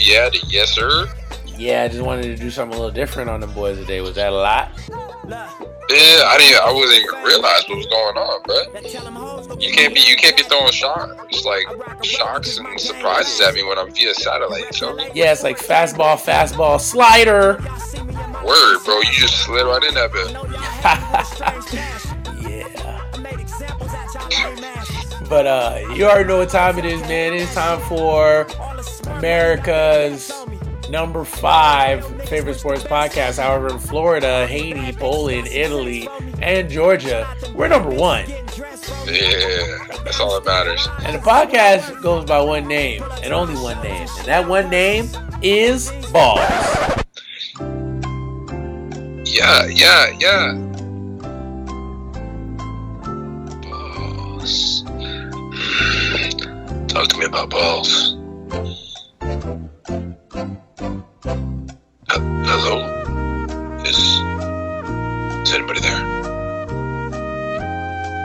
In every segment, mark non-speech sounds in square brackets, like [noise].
yeah to yes sir. Yeah, I just wanted to do something a little different on the boys today. Was that a lot? Yeah, I didn't. I wasn't even realize what was going on, bro. You can't be you can't be throwing shocks like shocks and surprises at me when I'm via satellite. Feel? Yeah, it's like fastball, fastball, slider. Word, bro. You just slid right in that bit. [laughs] yeah. But uh, you already know what time it is, man. It's time for America's number five favorite sports podcast. However, in Florida, Haiti, Poland, Italy, and Georgia, we're number one. Yeah, that's all that matters. And the podcast goes by one name and only one name. And that one name is Balls. Yeah, yeah, yeah. Balls. Talk to me about balls. Uh, hello? Is, is anybody there?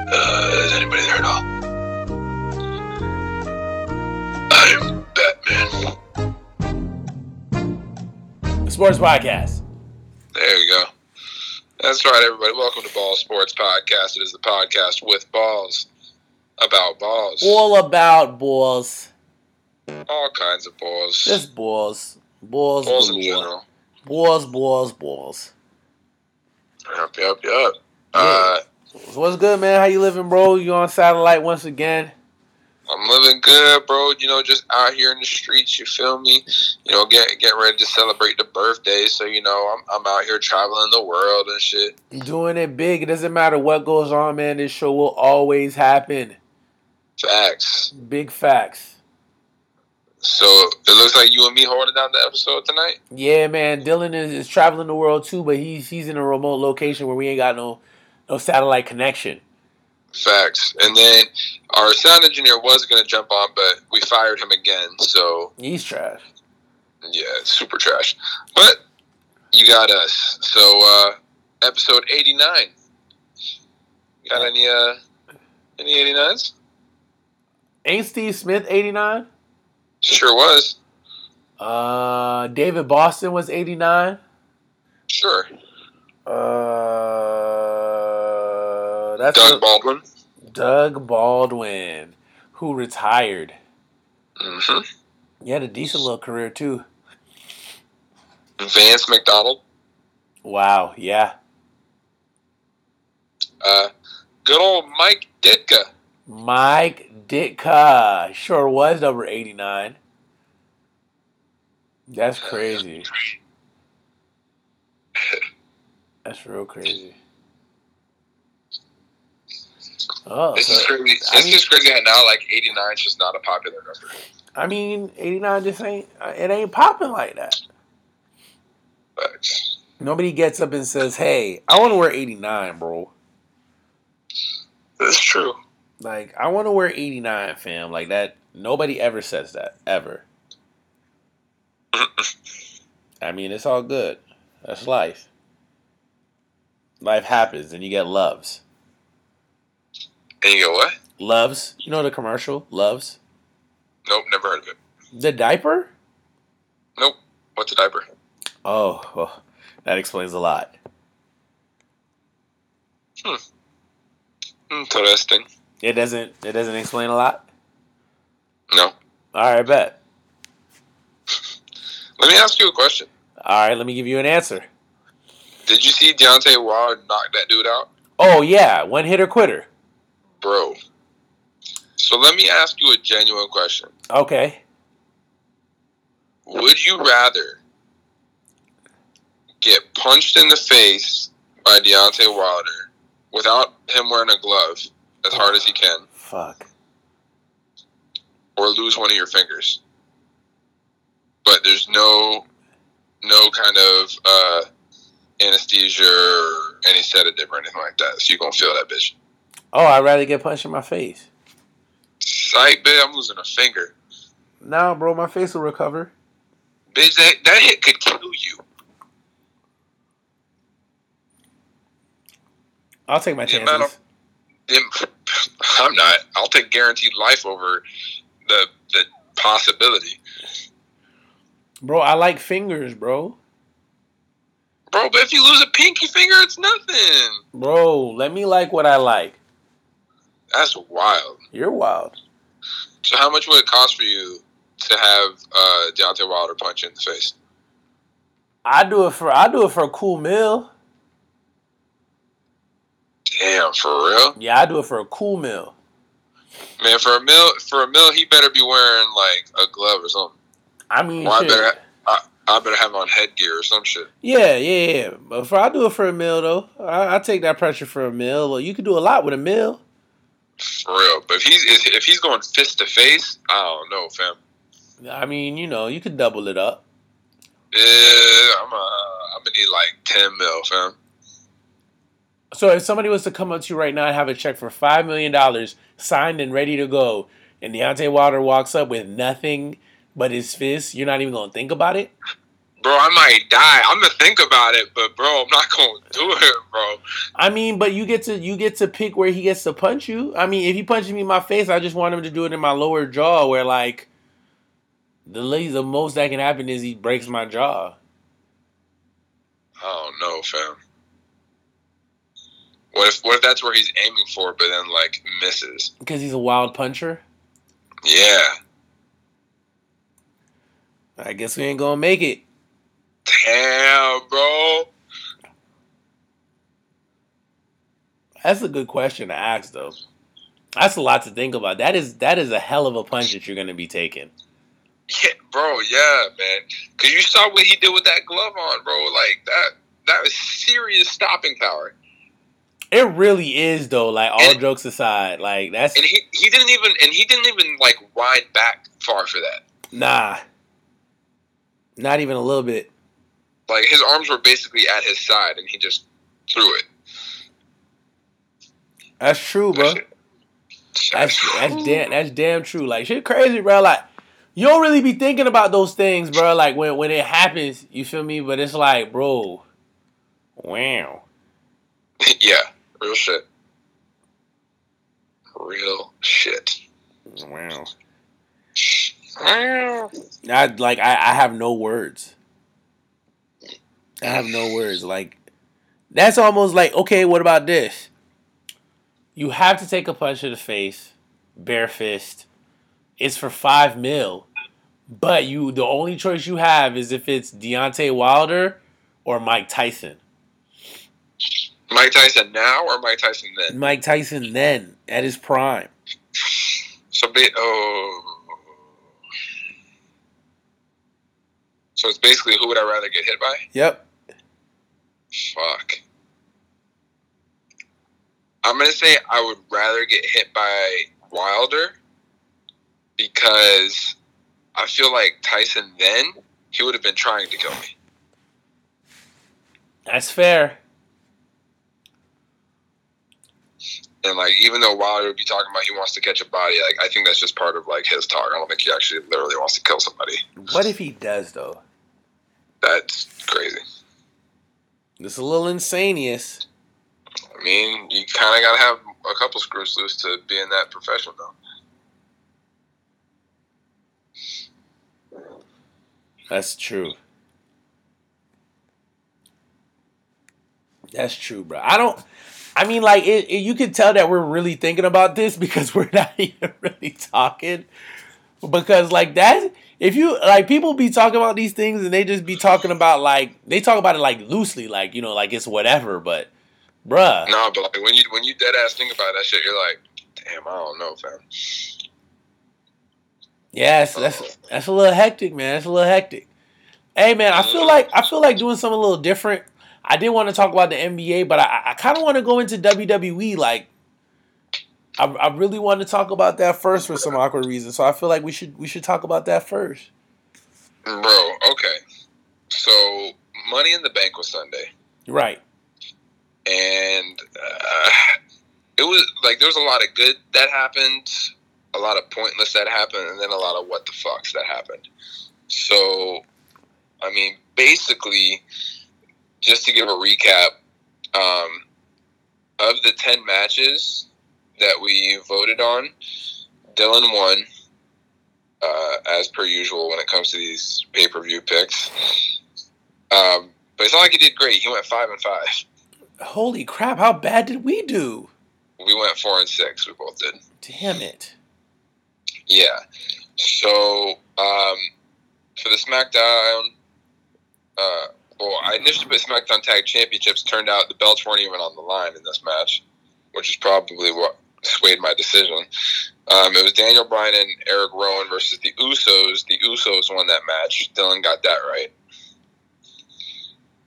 Uh, is anybody there at all? I'm Batman. Sports podcast. There you go. That's right, everybody. Welcome to Ball Sports Podcast. It is the podcast with balls about balls. All about balls. All kinds of balls. Just balls. Balls, balls in general. Balls, balls, balls. Yep, yep, yep. Uh, So what's good, man? How you living, bro? You on satellite once again? I'm living good, bro. You know, just out here in the streets. You feel me? You know, get getting ready to celebrate the birthday. So you know, I'm I'm out here traveling the world and shit. Doing it big. It doesn't matter what goes on, man. This show will always happen. Facts. Big facts. So it looks like you and me holding down the episode tonight. Yeah, man. Dylan is, is traveling the world too, but he's he's in a remote location where we ain't got no no satellite connection. Facts. And then our sound engineer was gonna jump on, but we fired him again. So He's trash. yeah, super trash. But you got us. So uh episode eighty nine. Got any uh any eighty nines? Ain't Steve Smith eighty nine? Sure was. Uh, David Boston was eighty nine. Sure. Uh, that's Doug a- Baldwin. Doug Baldwin, who retired. hmm He had a decent little career too. Vance McDonald. Wow, yeah. Uh good old Mike Ditka. Mike Ditka sure was number 89. That's crazy. That's real crazy. Oh, This is so, crazy. I mean- is crazy how now like eighty nine is just not a popular number. I mean, 89 just ain't, it ain't popping like that. Facts. Nobody gets up and says, hey, I want to wear 89, bro. That's true. Like, I want to wear 89, fam. Like, that, nobody ever says that, ever. [laughs] I mean, it's all good. That's life. Life happens, and you get loves. And you go, what? Loves? You know the commercial? Loves? Nope, never heard of it. The diaper? Nope. What's a diaper? Oh, well, that explains a lot. Hmm. Interesting. It doesn't. It doesn't explain a lot. No. All right, bet. [laughs] Let me ask you a question. All right, let me give you an answer. Did you see Deontay Wilder knock that dude out? Oh yeah, one hitter quitter. Bro. So let me ask you a genuine question. Okay. Would you rather get punched in the face by Deontay Wilder without him wearing a glove as hard as he can, Fuck. or lose one of your fingers? But there's no no kind of uh, anesthesia or any sedative or anything like that. So you're gonna feel that bitch. Oh, I'd rather get punched in my face. Psych, bitch, I'm losing a finger. Nah, bro, my face will recover. Bitch, that, that hit could kill you. I'll take my chances. I'm not. I'll take guaranteed life over the the possibility, Bro, I like fingers, bro. bro. But if you lose a pinky finger, it's nothing. Bro, let me like what I like. That's wild. You're wild. So how much would it cost for you to have uh, Deontay Wilder punch you in the face? I do it for I do it for a cool meal. Damn, for real, Yeah, I do it for a cool meal. man. For a mill, for a mill, he better be wearing like a glove or something. I mean, I better, I, I better have on headgear or some shit. yeah, yeah, yeah. But for I do it for a meal though. I, I take that pressure for a meal. Well, you could do a lot with a meal. For real. But if he's if he's going fist to face, I don't know, fam. I mean, you know, you could double it up. Yeah, I'm uh, I'm gonna need like ten mil, fam. So if somebody was to come up to you right now and have a check for five million dollars signed and ready to go, and Deontay Wilder walks up with nothing but his fist, you're not even gonna think about it. Bro, I might die. I'm gonna think about it, but bro, I'm not gonna do it, bro. I mean, but you get to you get to pick where he gets to punch you. I mean, if he punches me in my face, I just want him to do it in my lower jaw, where like the least, the most that can happen is he breaks my jaw. Oh, I don't know, fam. What if what if that's where he's aiming for, but then like misses? Because he's a wild puncher. Yeah. I guess we ain't gonna make it. Damn, bro. That's a good question to ask, though. That's a lot to think about. That is that is a hell of a punch that you're gonna be taking. Yeah, bro. Yeah, man. Cause you saw what he did with that glove on, bro. Like that. That was serious stopping power. It really is, though. Like all And- jokes aside, like that's And he, he didn't even and he didn't even like ride back far for that. nah, not even a little bit. Like his arms were basically at his side, and he just threw it. That's true, bro. That's [laughs] that's damn that's damn true. Like shit crazy, bro. Like you don't really be thinking about those things, bro. Like when when it happens, you feel me? But it's like, bro, wow. [laughs] yeah, real shit. Real shit. Wow. I like I, I have no words. I have no words. Like that's almost like okay, what about this? You have to take a punch to the face, bare fist. It's for five mil, but you the only choice you have is if it's Deontay Wilder or Mike Tyson. Mike Tyson now or Mike Tyson then? Mike Tyson then at his prime. So ba- oh, so it's basically who would I rather get hit by? Yep. Fuck. I'm gonna say I would rather get hit by Wilder because I feel like Tyson then he would have been trying to kill me. That's fair. And like even though Wilder would be talking about he wants to catch a body, like I think that's just part of like his talk. I don't think he actually literally wants to kill somebody. What if he does though? That's crazy. It's a little insanious. I mean, you kind of gotta have a couple screws loose to be in that profession, though. That's true. That's true, bro. I don't. I mean, like, it, it- you can tell that we're really thinking about this [laughs] because we're not even really talking. Because, like, that, if you, like, people be talking about these things and they just be talking about, like, they talk about it, like, loosely, like, you know, like it's whatever, but, bruh. No, but like when you when you dead ass think about that shit, you're like, damn, I don't know, fam. Yes, that's uh, that's a little hectic, man. That's a little hectic. Hey, man, I feel uh, like I feel like doing something a little different. I did want to talk about the NBA, but I, I kind of want to go into WWE. Like, I, I really want to talk about that first for some awkward reason. So I feel like we should we should talk about that first. Bro, okay. So Money in the Bank was Sunday, Right. and uh, it was like there was a lot of good that happened, a lot of pointless that happened, and then a lot of what the fucks that happened. So, I mean, basically, just to give a recap, um, of the 10 matches that we voted on, Dylan won, uh, as per usual when it comes to these pay per view picks. Um, but it's not like he did great. He went 5 and 5. Holy crap! How bad did we do? We went 4 and 6. We both did. Damn it. Yeah. So, um, for the SmackDown, uh, well, I initially put SmackDown Tag Championships. Turned out the belts weren't even on the line in this match, which is probably what swayed my decision. Um, it was Daniel Bryan and Eric Rowan versus the Usos. The Usos won that match. Dylan got that right.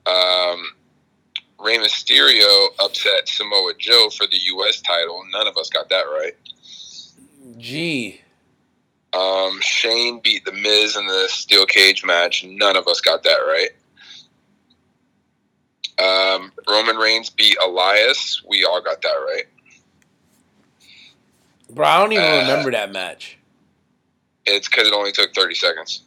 Um, Rey Mysterio upset Samoa Joe for the U.S. title. None of us got that right. Gee. Um, Shane beat The Miz in the steel cage match. None of us got that right. Um, Roman Reigns beat Elias. We all got that right. Bro, I don't even Uh, remember that match. It's because it only took 30 seconds.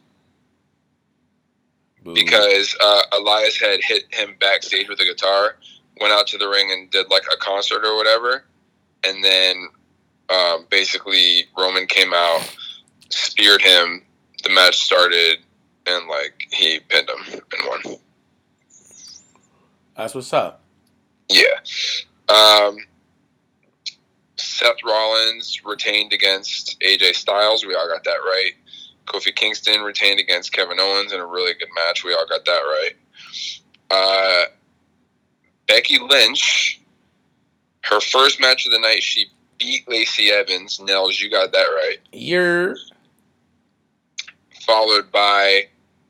Boo. Because uh, Elias had hit him backstage with a guitar, went out to the ring and did like a concert or whatever. And then um, basically Roman came out, speared him. The match started, and like he pinned him and won. That's what's up. Yeah. Um, Seth Rollins retained against AJ Styles. We all got that right. Kofi Kingston retained against Kevin Owens in a really good match. We all got that right. Uh, Becky Lynch, her first match of the night, she beat Lacey Evans. Nels, you got that right. You're Followed by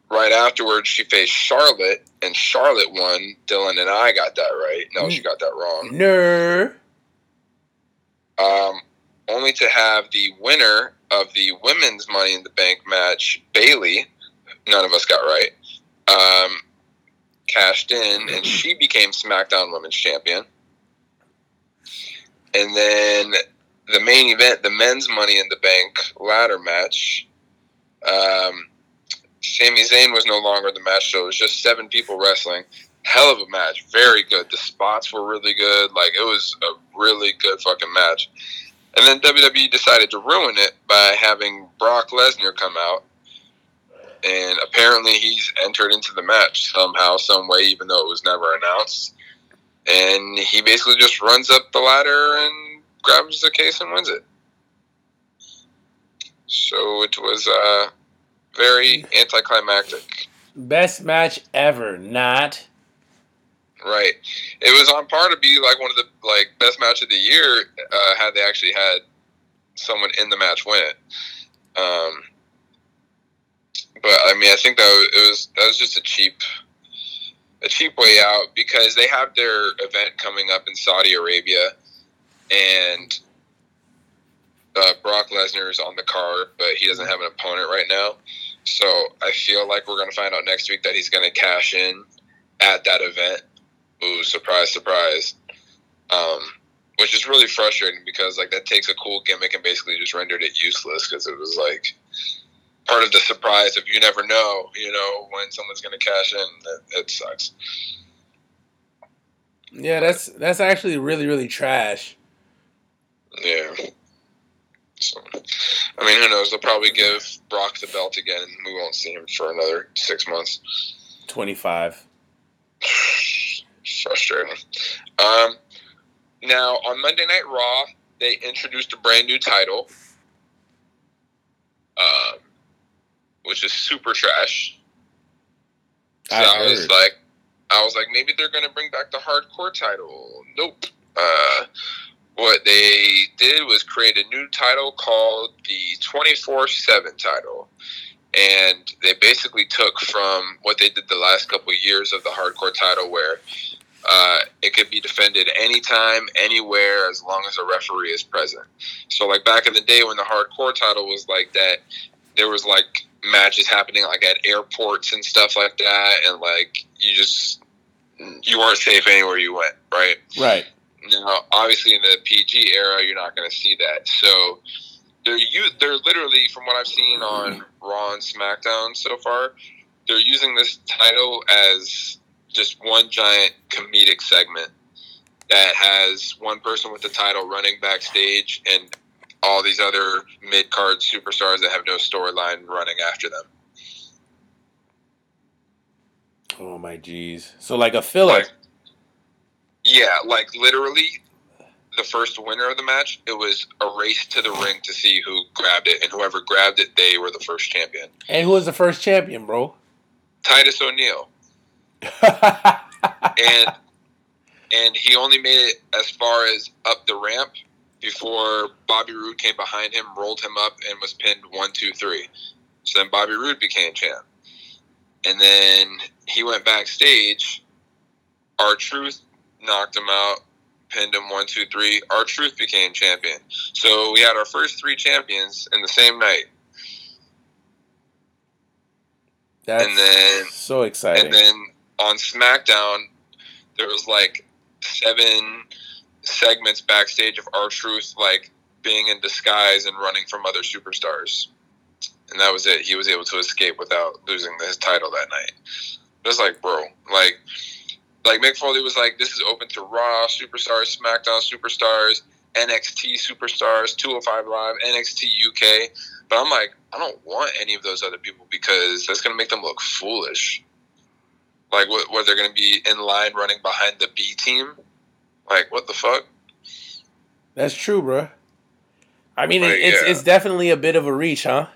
right afterwards, she faced Charlotte, and Charlotte won. Dylan and I got that right. No, you got that wrong. ner. um, only to have the winner of the women's Money in the Bank match, Bayley, none of us got right, um, cashed in, and she became SmackDown Women's Champion. And then the main event, the men's Money in the Bank ladder match, um, Sami Zayn was no longer the match, so it was just seven people wrestling. Hell of a match, very good. The spots were really good. Like it was a really good fucking match. And then WWE decided to ruin it by having Brock Lesnar come out. And apparently he's entered into the match somehow, some way, even though it was never announced. And he basically just runs up the ladder and grabs the case and wins it. So it was uh, very anticlimactic. Best match ever. Not. Right. It was on par to be like one of the like best match of the year uh, had they actually had someone in the match win it. Um, but I mean, I think that was, it was that was just a cheap a cheap way out because they have their event coming up in Saudi Arabia, and uh, Brock Lesnar is on the card, but he doesn't have an opponent right now. So I feel like we're going to find out next week that he's going to cash in at that event. Ooh, surprise, surprise. Um, which is really frustrating because like that takes a cool gimmick and basically just rendered it useless because it was like part of the surprise of you never know, you know, when someone's going to cash in. It, it sucks. Yeah, that's that's actually really really trash. Yeah. So, I mean, who knows? They'll probably give Brock the belt again, and we won't see him for another six months. Twenty five. Frustrating. Um, now on Monday Night Raw, they introduced a brand new title, um, which is super trash. So I I, was like, I was like, maybe they're gonna bring back the hardcore title. Nope. Uh, what they did was create a new title called the twenty four seven title, and they basically took from what they did the last couple of years of the hardcore title, where uh, it could be defended anytime, anywhere, as long as a referee is present. So, like back in the day when the hardcore title was like that, there was like matches happening like at airports and stuff like that, and like you just you weren't safe anywhere you went, right? Right. Now, obviously, in the PG era, you're not going to see that. So they're you they're literally, from what I've seen on Raw and SmackDown so far, they're using this title as just one giant comedic segment. that has one person with the title running backstage and all these other mid card superstars that have no storyline running after them. Oh my jeez. So like a filler. Like, yeah, like literally the first winner of the match, it was a race to the ring to see who grabbed it, and whoever grabbed it, they were the first champion. and who was the first champion, bro? Titus O'Neil. [laughs] and and he only made it as far as up the ramp before Bobby Roode came behind him, rolled him up, and was pinned one, two, three. So then Bobby Roode became champ, and then he went backstage. R-Truth knocked him out, pinned him one, two, three. R-Truth became champion. So we had our first three champions in the same night, That's and then so exciting. And then on SmackDown, there was like seven segments backstage of R-Truth, like being in disguise and running from other superstars. And that was it. He was able to escape without losing his title that night. It was like, bro, like, like Mick Foley was like, this is open to Raw superstars, SmackDown superstars, NXT superstars, 205 Live, NXT UK. But I'm like, I don't want any of those other people because that's going to make them look foolish. Like, what, what they're going to be in line running behind the B team? Like, what the fuck? That's true, bro. I mean, Like, it's yeah. it's definitely a bit of a reach, huh?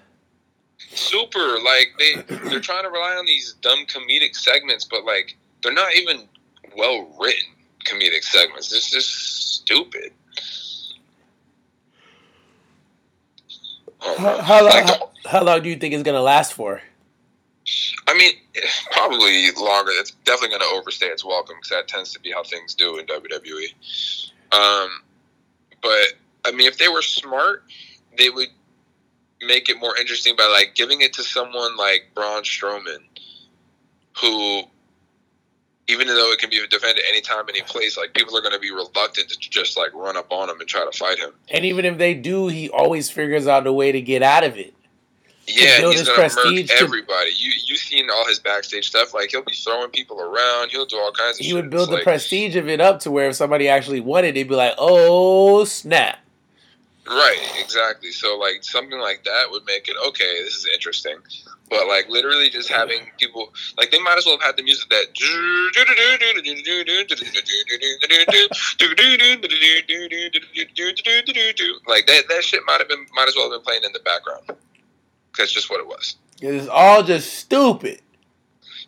Super. Like, they, they're trying to rely on these dumb comedic segments, but, like, they're not even well written comedic segments. It's just stupid. How, how, long, like, how, long do you think it's gonna last for? I mean, probably longer. It's definitely going to overstay its welcome because that tends to be how things do in WWE. Um, but I mean, if they were smart, they would make it more interesting by like giving it to someone like Braun Strowman, who, even though it can be defended anytime, any place, like people are going to be reluctant to just like run up on him and try to fight him. And even if they do, he always figures out a way to get out of it. Yeah, build he's his gonna murk prestige to- everybody. You you seen all his backstage stuff? Like he'll be throwing people around. He'll do all kinds of. He shit. would build It's the like- prestige of it up to where if somebody actually wanted, they'd be like, "Oh snap!" Right, exactly. So like something like that would make it okay. This is interesting, but like literally just having people like they might as well have had the music that like that. That shit might have been might as well have been playing in the background. That's just what it was. It's all just stupid.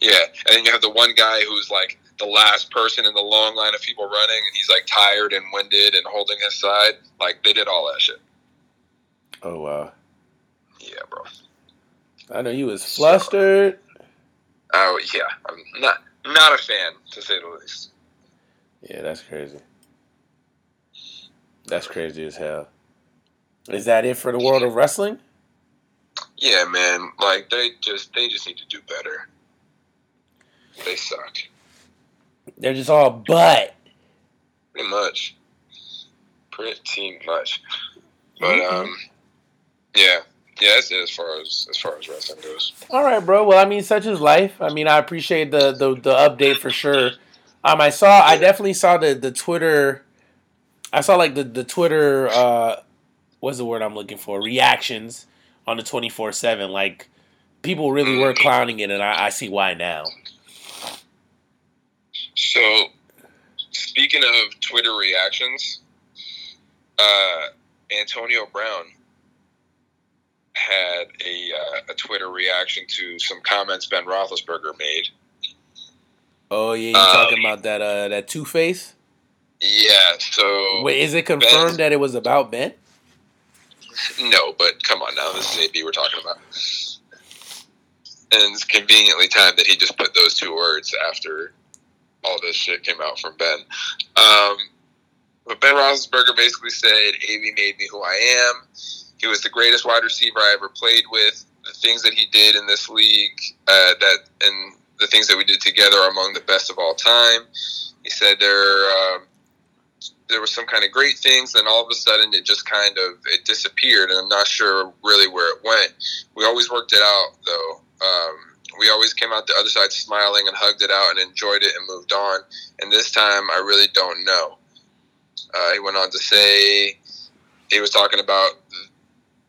Yeah, and then you have the one guy who's like the last person in the long line of people running, and he's like tired and winded and holding his side. Like they did all that shit. Oh wow! Yeah, bro. I know he was flustered. Oh yeah, I'm not not a fan to say the least. Yeah, that's crazy. That's crazy as hell. Is that it for the world of wrestling? Yeah, man. Like they just they just need to do better. They suck. They're just all butt. Pretty much. Pretty much. But Mhm. um yeah. Yeah, that's it as far as as far as wrestling goes. All right, bro. Well, I mean, such is life. I mean, I appreciate the the, the update for sure. Um, I saw, I definitely saw the the Twitter. I saw like the the Twitter. Uh, what's the word I'm looking for? Reactions on the twenty four seven. Like people really were clowning it, and I, I see why now. So speaking of Twitter reactions, uh Antonio Brown had a uh, a Twitter reaction to some comments Ben Roethlisberger made. Oh yeah, you Um, talking about that uh that Two Face? Yeah, so Wait, is it confirmed Ben- that it was about Ben? No, but come on now. This is AB we're talking about. And it's conveniently timed that he just put those two words after all this shit came out from Ben. Um, but Ben Roethlisberger basically said, "AB made me who I am. He was the greatest wide receiver I ever played with. The things that he did in this league, uh, that and the things that we did together are among the best of all time." He said there. Um, there was some kind of great things, then all of a sudden it just kind of it disappeared, and I'm not sure really where it went. We always worked it out, though. Um, we always came out the other side smiling and hugged it out and enjoyed it and moved on. And this time, I really don't know. Uh, he went on to say he was talking about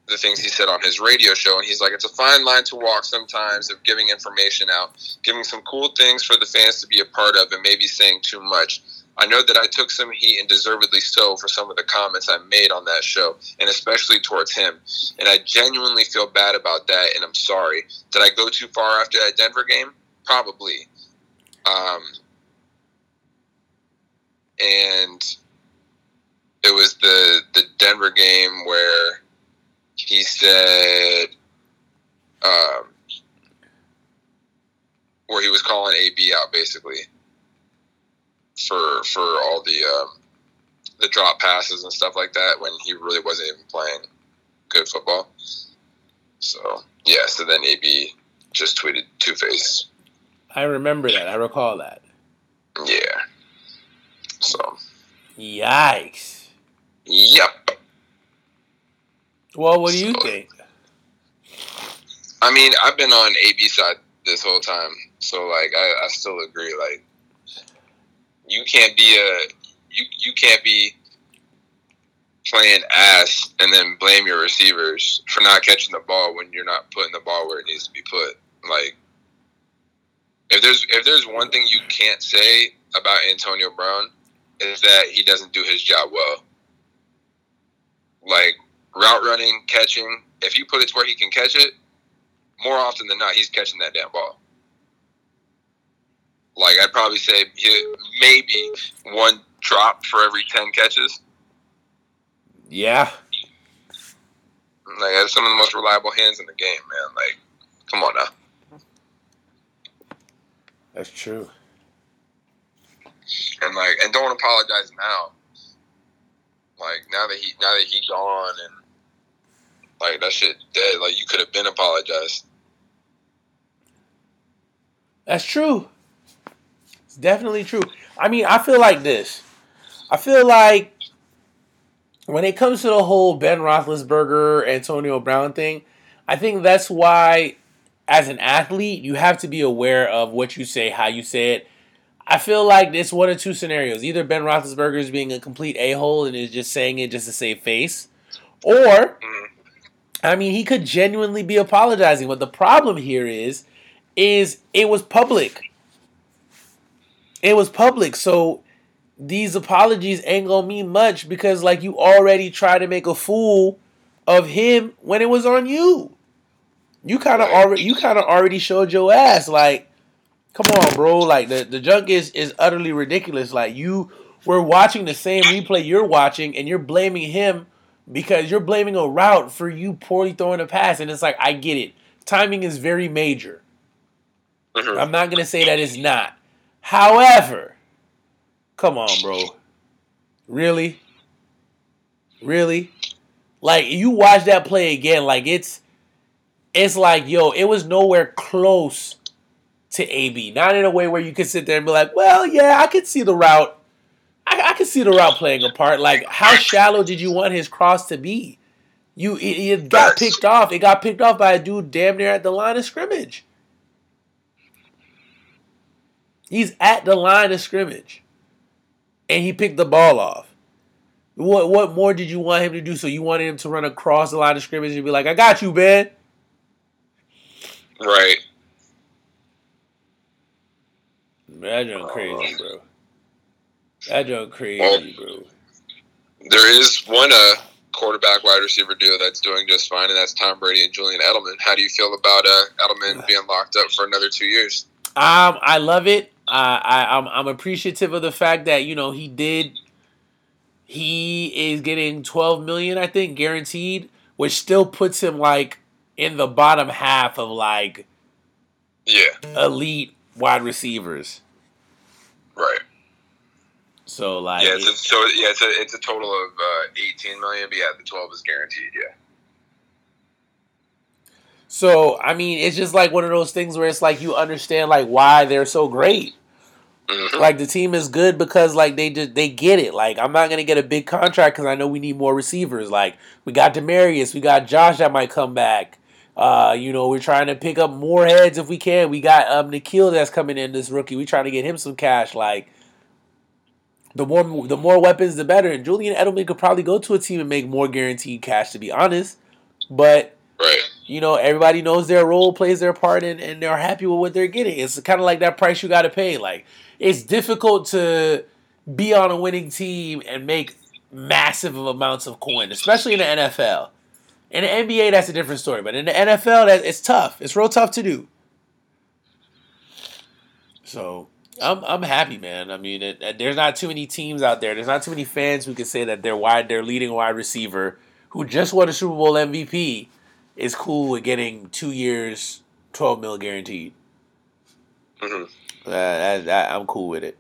the things he said on his radio show, and he's like, it's a fine line to walk sometimes of giving information out, giving some cool things for the fans to be a part of, and maybe saying too much. I know that I took some heat and deservedly so for some of the comments I made on that show, and especially towards him. And I genuinely feel bad about that, and I'm sorry. Did I go too far after that Denver game? Probably. Um, and it was the the Denver game where he said um, where he was calling AB out basically for for all the um, the drop passes and stuff like that when he really wasn't even playing good football. So yeah, so then AB just tweeted Two Face. I remember that. I recall that. Yeah. So. Yikes. Yep. Well, what do you so, think? I mean, I've been on AB side this whole time, so like I, I still agree. Like you can't be a you you can't be playing ass and then blame your receivers for not catching the ball when you're not putting the ball where it needs to be put. Like if there's if there's one thing you can't say about Antonio Brown is that he doesn't do his job well. Like route running, catching, if you put it to where he can catch it, more often than not, he's catching that damn ball. Like I'd probably say maybe one drop for every ten catches. Yeah. Like that's some of the most reliable hands in the game, man. Like, come on now. That's true. And like, and don't apologize now. Like now that he now that he gone and like that shit dead. Like you could have been apologized. That's true. Definitely true. I mean, I feel like this. I feel like when it comes to the whole Ben Roethlisberger, Antonio Brown thing, I think that's why, as an athlete, you have to be aware of what you say, how you say it. I feel like it's one of two scenarios. Either Ben Roethlisberger is being a complete a hole and is just saying it just to save face, or. I mean, he could genuinely be apologizing, but the problem here is, is it was public. It was public, so these apologies ain't gonna mean much because, like, you already tried to make a fool of him when it was on you. You kind of already, you kind of already showed your ass. Like, come on, bro. Like the the junk is is utterly ridiculous. Like you were watching the same replay you're watching, and you're blaming him because you're blaming a route for you poorly throwing a pass, and it's like I get it. Timing is very major. Mm-hmm. I'm not gonna say that it's not. However, come on, bro. Really? Really? Like you watch that play again, like it's it's like, yo, it was nowhere close to AB. Not in a way where you could sit there and be like, well, yeah, I could see the route. I, I can see the route playing a part. Like, how shallow did you want his cross to be? You it, it got picked off. It got picked off by a dude damn near at the line of scrimmage. He's at the line of scrimmage, and he picked the ball off. What what more did you want him to do? So you wanted him to run across the line of scrimmage and be like, "I got you, Ben." Right. Imagine crazy, bro. That joke crazy, well, bro. There is one uh, quarterback wide receiver duo that's doing just fine, and that's Tom Brady and Julian Edelman. How do you feel about uh, Edelman [sighs] being locked up for another two years? Um, I love it. Uh, I I'm, I'm appreciative of the fact that you know he did. He is getting 12 million, I think, guaranteed, which still puts him like in the bottom half of like yeah elite wide receivers. Right. So like yeah, it's a, so yeah, it's a it's a total of uh, eighteen million, but yeah, the twelve is guaranteed. Yeah. So I mean, it's just like one of those things where it's like you understand like why they're so great. Mm-hmm. Like the team is good because like they just they get it. Like I'm not gonna get a big contract because I know we need more receivers. Like we got Demaryius, we got Josh that might come back. Uh, you know, we're trying to pick up more heads if we can. We got um N'Keal that's coming in this rookie. We trying to get him some cash. Like the more the more weapons, the better. And Julian Edelman could probably go to a team and make more guaranteed cash, to be honest. But Right. You know, everybody knows their role, plays their part, and, and they're happy with what they're getting. It's kind of like that price you got to pay. Like, it's difficult to be on a winning team and make massive amounts of coin, especially in the NFL. In the NBA, that's a different story, but in the NFL, that it's tough. It's real tough to do. So I'm I'm happy, man. I mean, it, it- there's not too many teams out there. There's not too many fans who can say that their wide, their leading wide receiver, who just won a Super Bowl MVP, is cool with getting two years, twelve mil guaranteed. hmm Uh, that, that, I'm cool with it.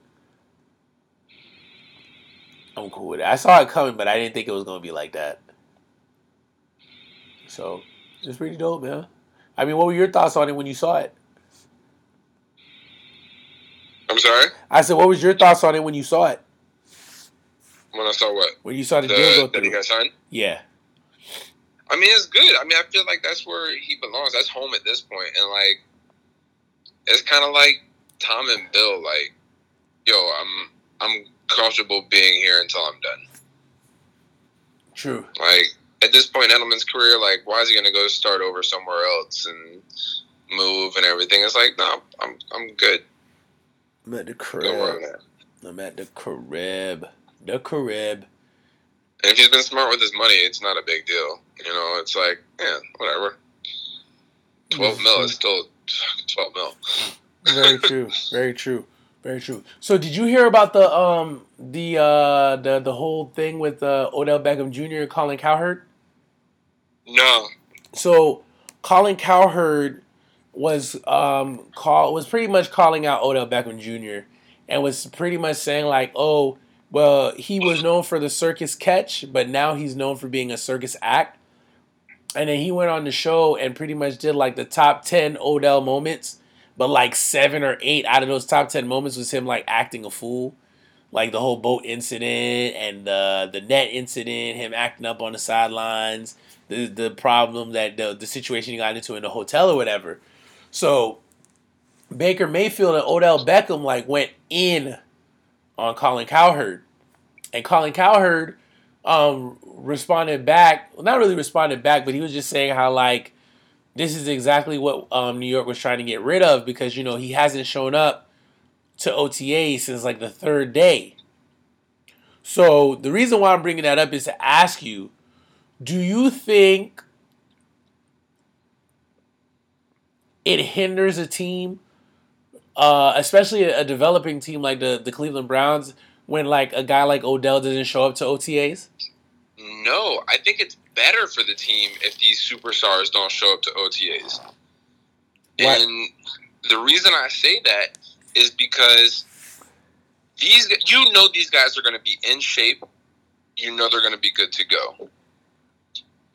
I'm cool with it. I saw it coming, but I didn't think it was gonna be like that. So it's pretty dope, man. I mean, what were your thoughts on it when you saw it? I'm sorry. I said, what was your thoughts on it when you saw it? When I saw what When you saw the, the, deal go that he through? got signed. Yeah, I mean, it's good. I mean, I feel like that's where he belongs. That's home at this point, and like, it's kind of like Tom and Bill. Like, yo, I'm I'm comfortable being here until I'm done. true. Like at this point in Edelman's career, like, why is he gonna go start over somewhere else and move and everything? It's like, no, I'm I'm good. I'm at the crib. I'm at the crib. The crib. And if he's been smart with his money, it's not a big deal. You know, it's like, yeah, whatever. Twelve mil is still twelve mil. Very [laughs] true. Very true. Very true. So, did you hear about the um the uh the the whole thing with uh, Odell Beckham Jr. and Colin Cowherd? No. So, Colin Cowherd was um call was pretty much calling out Odell Beckham Jr. and was pretty much saying like, oh, well, he was known for the circus catch, but now he's known for being a circus act. And then he went on the show and pretty much did like the top 10 Odell moments, but like seven or eight out of those top 10 moments was him like acting a fool. Like the whole boat incident and the the net incident, him acting up on the sidelines, the the problem that the, the situation he got into in the hotel or whatever. So Baker Mayfield and Odell Beckham like went in on Colin Cowherd. And Colin Cowherd um, responded back. Well, not really responded back, but he was just saying how like this is exactly what um, New York was trying to get rid of because you know he hasn't shown up to OTA since like the third day. So the reason why I'm bringing that up is to ask you: Do you think it hinders a team, uh, especially a, a developing team like the the Cleveland Browns, when like a guy like Odell doesn't show up to OTAs? No, I think it's better for the team if these superstars don't show up to OTAs. Why- And the reason I say that is because these you know these guys are going to be in shape. You know they're going to be good to go.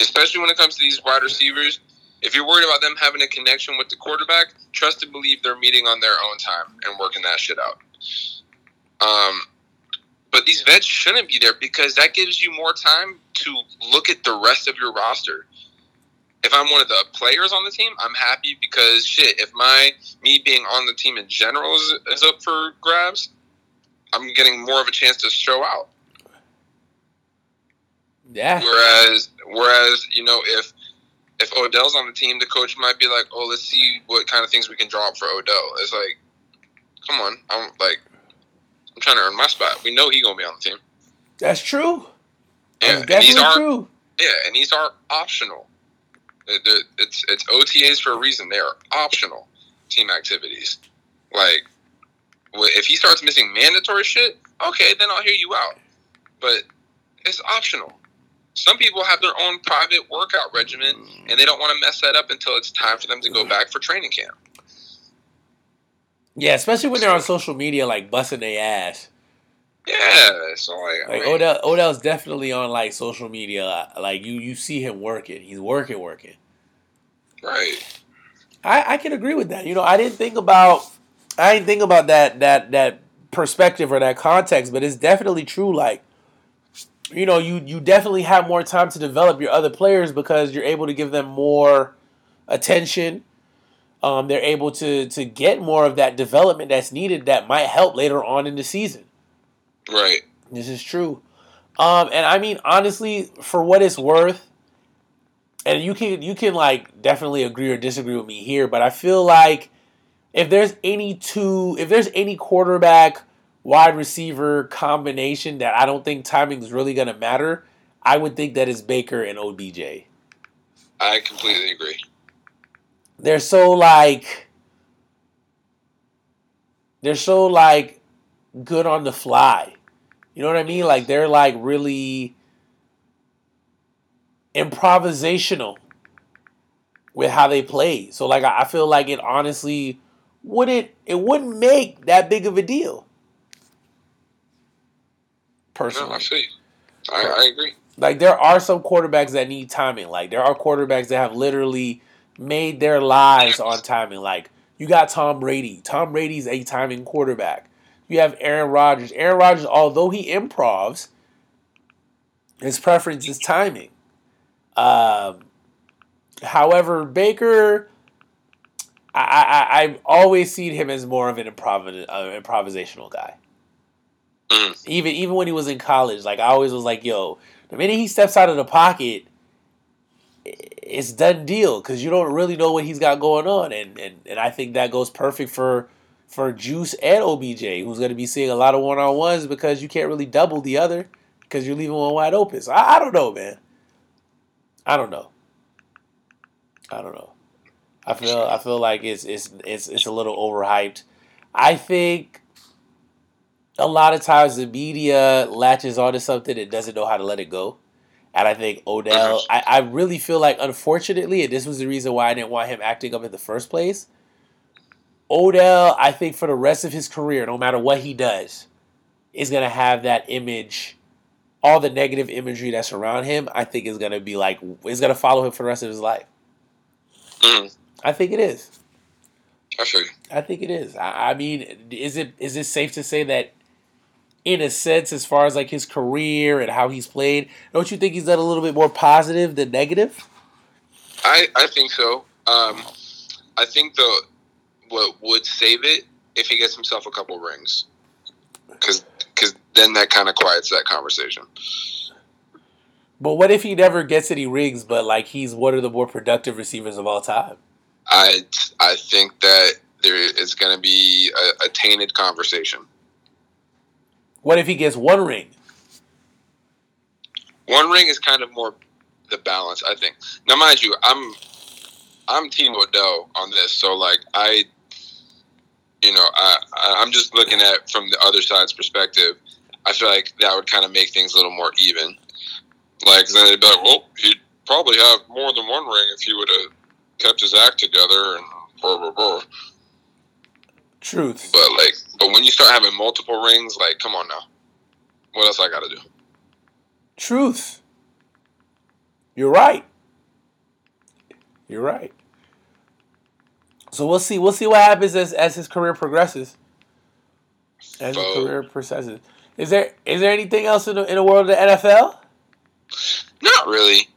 Especially when it comes to these wide receivers. If you're worried about them having a connection with the quarterback, trust and believe they're meeting on their own time and working that shit out. Um, but these vets shouldn't be there because that gives you more time to look at the rest of your roster. If I'm one of the players on the team, I'm happy because shit. If my me being on the team in general is, is up for grabs, I'm getting more of a chance to show out. Yeah, Whereas, whereas you know, if if Odell's on the team, the coach might be like, "Oh, let's see what kind of things we can draw up for Odell." It's like, come on, I'm like, I'm trying to earn my spot. We know he gonna be on the team. that's true. Yeah, That's and these are true. yeah, and these are optional. It- it- It's it's OTAs for a reason. They are optional team activities. Like, if he starts missing mandatory shit, okay, then I'll hear you out. But it's optional. Some people have their own private workout regimen, mm. and they don't want to mess that up until it's time for them to go mm. back for training camp. Yeah, especially when they're on social media, like busting their ass. Yeah, so like, I Like mean, Odell, Odell's definitely on like social media. Uh, like you, you see him working. He's working, working. right? I, I can agree with that. You know, I didn't think about, I didn't think about that that that perspective or that context, but it's definitely true. Like, you know, you you definitely have more time to develop your other players because you're able to give them more attention. Um, they're able to to get more of that development that's needed that might help later on in the season. Right. This is true. Um, and I mean, honestly, for what it's worth, and you can you can like definitely agree or disagree with me here, but I feel like if there's any two, if there's any quarterback wide receiver combination that I don't think timing is really gonna matter, I would think that is Baker and OBJ. I completely agree. They're so like they're so like good on the fly. You know what I mean? Like they're like really improvisational with how they play. So like I feel like it honestly wouldn't it wouldn't make that big of a deal. Personally. No, I see. I, I agree. Like there are some quarterbacks that need timing. Like there are quarterbacks that have literally made their lives on timing. Like you got Tom Brady. Tom Brady's a timing quarterback. You have Aaron Rodgers. Aaron Rodgers, although he improvs, his preference is timing. Um, however, Baker, I, I I've always seen him as more of an improv- uh, improvisational guy. Mm. Even even when he was in college, like I always was like, yo, the minute he steps out of the pocket, it's done deal because you don't really know what he's got going on, and, and and I think that goes perfect for for Juice and OBJ, who's going to be seeing a lot of one on ones because you can't really double the other because you're leaving one wide open. So I, I don't know, man. I don't know. I don't know. I feel I feel like it's it's it's it's a little overhyped. I think a lot of times the media latches onto something and doesn't know how to let it go. And I think Odell, I, I really feel like, unfortunately, and this was the reason why I didn't want him acting up in the first place. Odell, I think for the rest of his career, no matter what he does, is going to have that image, all the negative imagery that's around him, I think is going to be like, is going to follow him for the rest of his life. Mm. I think it is. I I think it is. I, I mean, is it is it safe to say that in a sense as far as like his career and how he's played. Don't you think he's done a little bit more positive than negative? I I think so. Um, I think the what would save it if he gets himself a couple rings, because because then that kind of quiets that conversation. But what if he never gets any rings, but like he's one of the more productive receivers of all time? I I think that there is going to be a, a tainted conversation. What if he gets one ring? One ring is kind of more the balance, I think. Now, mind you, I'm I'm Team Odell on this, so like I, you know, I I'm just looking at from the other side's perspective. I feel like that would kind of make things a little more even. Like then they'd be like, well, he'd probably have more than one ring if he would have kept his act together and blah blah blah. Truth. But like, but when you start having multiple rings, like, come on now, what else I got to do? Truth. You're right. You're right. So we'll see. We'll see what happens as, as his career progresses. As his career progresses. Is there is there anything else in the, in the world of the NFL? Not really.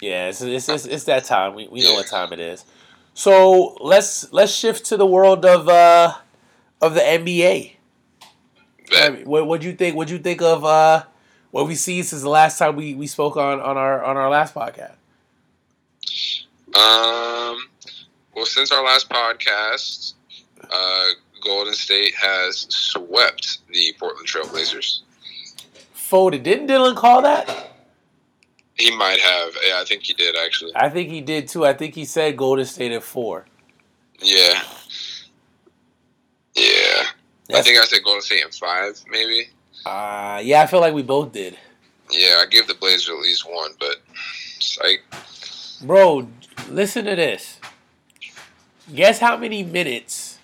Yeah, it's it's, it's, it's that time. We, we know what time it is. So let's let's shift to the world of uh, of the NBA. I mean, what would you think? What do you think of uh, what we see since the last time we, we spoke on, on our on our last podcast? Um. Well, since our last podcast, uh, Golden State has swept the Portland Trailblazers. Folded. Didn't Dylan call that? He might have. Yeah, I think he did actually. I think he did too. I think he said Golden State at four. Yeah. Yeah. That's, I think I said Golden State in five, maybe. Uh yeah, I feel like we both did. Yeah, I gave the Blazers at least one, but like Bro, listen to this. Guess how many minutes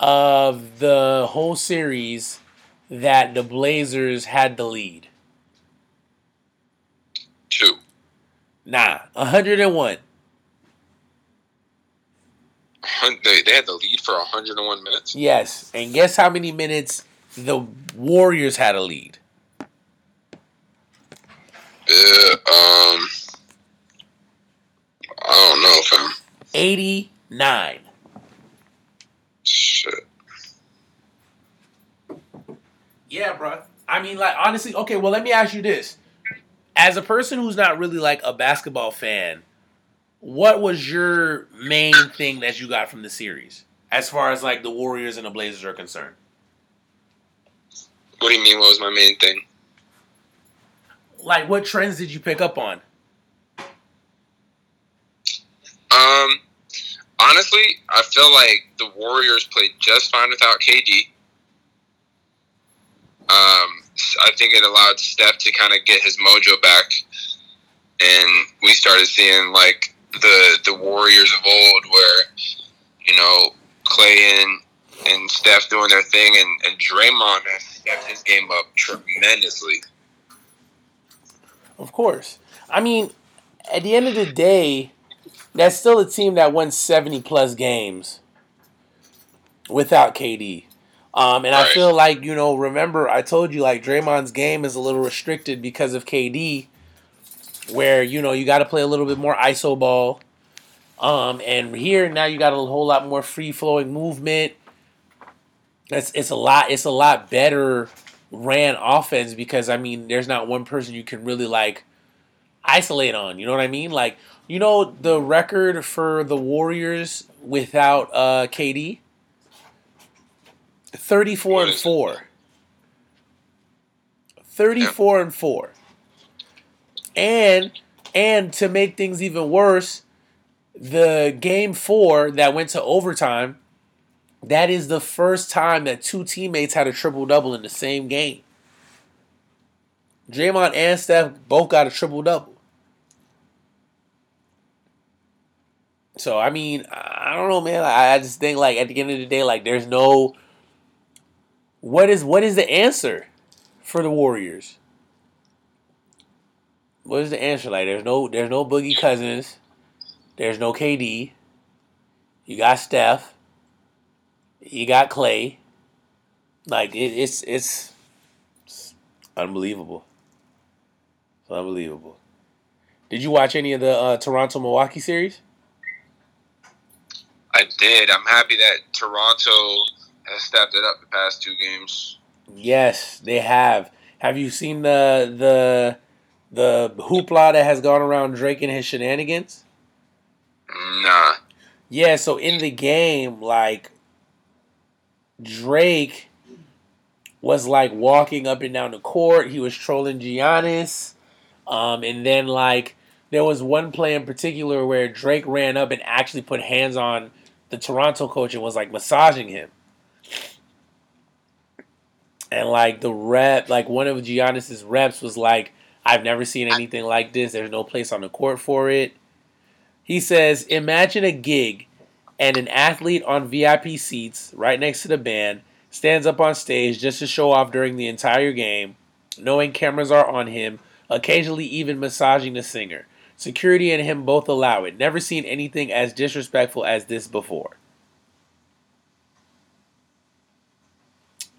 of the whole series that the Blazers had the lead? Two. Nah, 101. [laughs] They, they had the lead for 101 minutes? Yes. And guess how many minutes the Warriors had a lead? Yeah, um, I don't know, fam. 89. Shit. Yeah, bro. I mean, like honestly, okay. Well, let me ask you this: as a person who's not really like a basketball fan, what was your main thing that you got from the series, as far as like the Warriors and the Blazers are concerned? What do you mean? What was my main thing? Like, what trends did you pick up on? Um, honestly, I feel like the Warriors played just fine without KD. Um, I think it allowed Steph to kind of get his mojo back, and we started seeing like the the Warriors of old, where you know Klay and and Steph doing their thing, and and Draymond has stepped his game up tremendously. Of course, I mean, at the end of the day, that's still a team that won seventy plus games without KD. Um, and right. I feel like you know, remember I told you like Draymond's game is a little restricted because of KD, where you know you got to play a little bit more iso ball. Um, and here now you got a whole lot more free flowing movement. It's it's a lot it's a lot better ran offense because I mean there's not one person you can really like isolate on. You know what I mean? Like you know the record for the Warriors without uh, KD 34 and 4. 34 and 4. And and to make things even worse, the game 4 that went to overtime, that is the first time that two teammates had a triple double in the same game. Draymond and Steph both got a triple double. So I mean, I don't know, man. I just think like at the end of the day, like there's no what is what is the answer for the Warriors? What is the answer? Like there's no there's no Boogie Cousins. There's no KD. You got Steph. You got Klay. Like it, it's, it's it's unbelievable. It's unbelievable. Did you watch any of the uh, Toronto Milwaukee series? I did. I'm happy that Toronto has stepped it up the past two games. Yes, they have. Have you seen the the the hoopla that has gone around Drake and his shenanigans? Nah. Yeah, so in the game, like Drake was like walking up and down the court. He was trolling Giannis. Um, and then like there was one play in particular where Drake ran up and actually put hands on the Toronto coach and was like massaging him. And like the rep, like one of Giannis's reps was like, I've never seen anything like this. There's no place on the court for it. He says, Imagine a gig and an athlete on VIP seats right next to the band stands up on stage just to show off during the entire game, knowing cameras are on him, occasionally even massaging the singer. Security and him both allow it. Never seen anything as disrespectful as this before.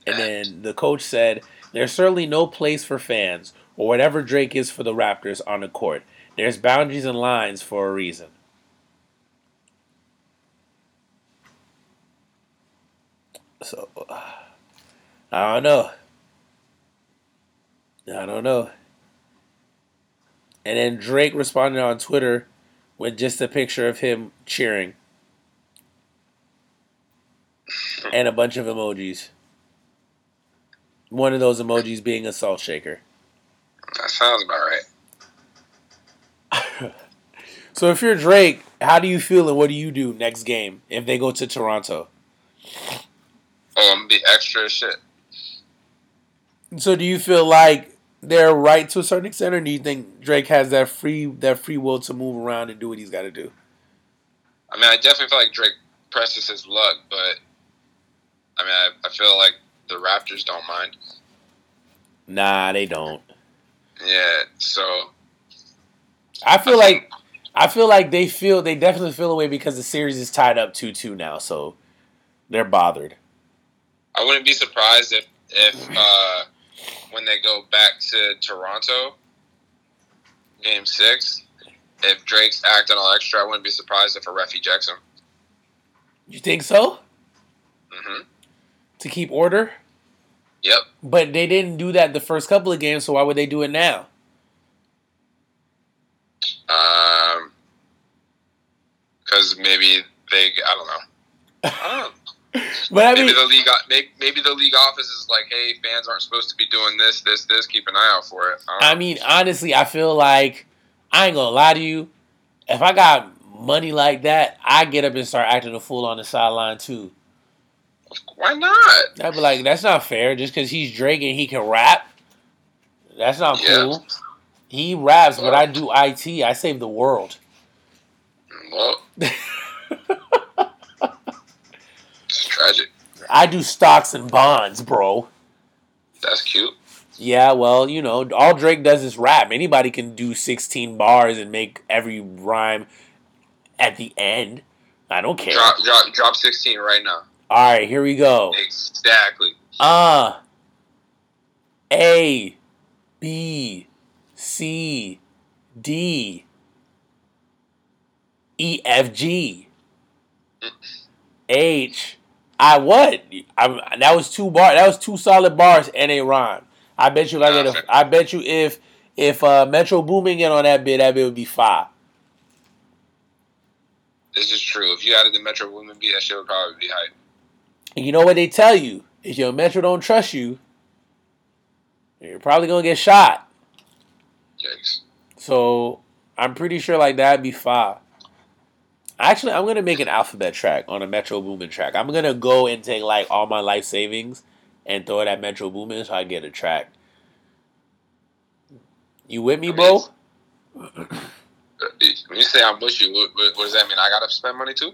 And then the coach said, There's certainly no place for fans, or whatever Drake is for the Raptors on the court. There's boundaries and lines for a reason. So, [sighs] I don't know. I don't know. And then Drake responded on Twitter with just a picture of him cheering and a bunch of emojis. One of those emojis being a salt shaker. That sounds about right. [laughs] so if you're Drake, how do you feel and what do you do next game if they go to Toronto? Um, be extra shit. So do you feel like they're right to a certain extent, or do you think Drake has that free that free will to move around and do what he's got to do? I mean, I definitely feel like Drake presses his luck, but I mean, I, I feel like the Raptors don't mind. Nah, they don't. Yeah, so I feel I like think, I feel like they feel they definitely feel away because the series is tied up two two now, so they're bothered. I wouldn't be surprised if if uh, when they go back to Toronto, Game Six, if Drake's acting all extra, I wouldn't be surprised if a ref ejects him. You think so? Mm-hmm to keep order? Yep. But they didn't do that the first couple of games, so why would they do it now? Um, because maybe they, I don't know. I don't know. [laughs] But I maybe mean, the league, maybe, maybe the league office is like, hey, fans aren't supposed to be doing this, this, this. Keep an eye out for it. I I mean, honestly, I feel like I ain't gonna lie to you. If I got money like that, I get up and start acting a fool on the sideline too. Why not? I'd be like, that's not fair. Just because he's Drake and he can rap, that's not Yeah. cool. He raps, but I do IT. I save the world. Well, [laughs] it's tragic. I do stocks and bonds, bro. That's cute. Yeah, well, you know, all Drake does is rap. Anybody can do 16 bars and make every rhyme at the end. I don't care. Drop, drop, drop 16 right now. All right, here we go. Exactly. Uh A B C D E F G H I what? I, that was two bar. That was two solid bars and a rhyme. I bet you if I get a, I bet you if if uh, Metro Boomin in on that bit, that bit would be five. This is true. If you added the Metro Boomin beat, that shit would probably be hype. And you know what they tell you? If your Metro don't trust you, you're probably gonna get shot. Yikes. So I'm pretty sure like that'd be five. Actually, I'm gonna make an alphabet track on a Metro Boomin track. I'm gonna go and take like all my life savings and throw it at Metro Boomin so I get a track. You with me, bro? [clears throat] When you say I'm with you, what, what, what does that mean? I gotta spend money too?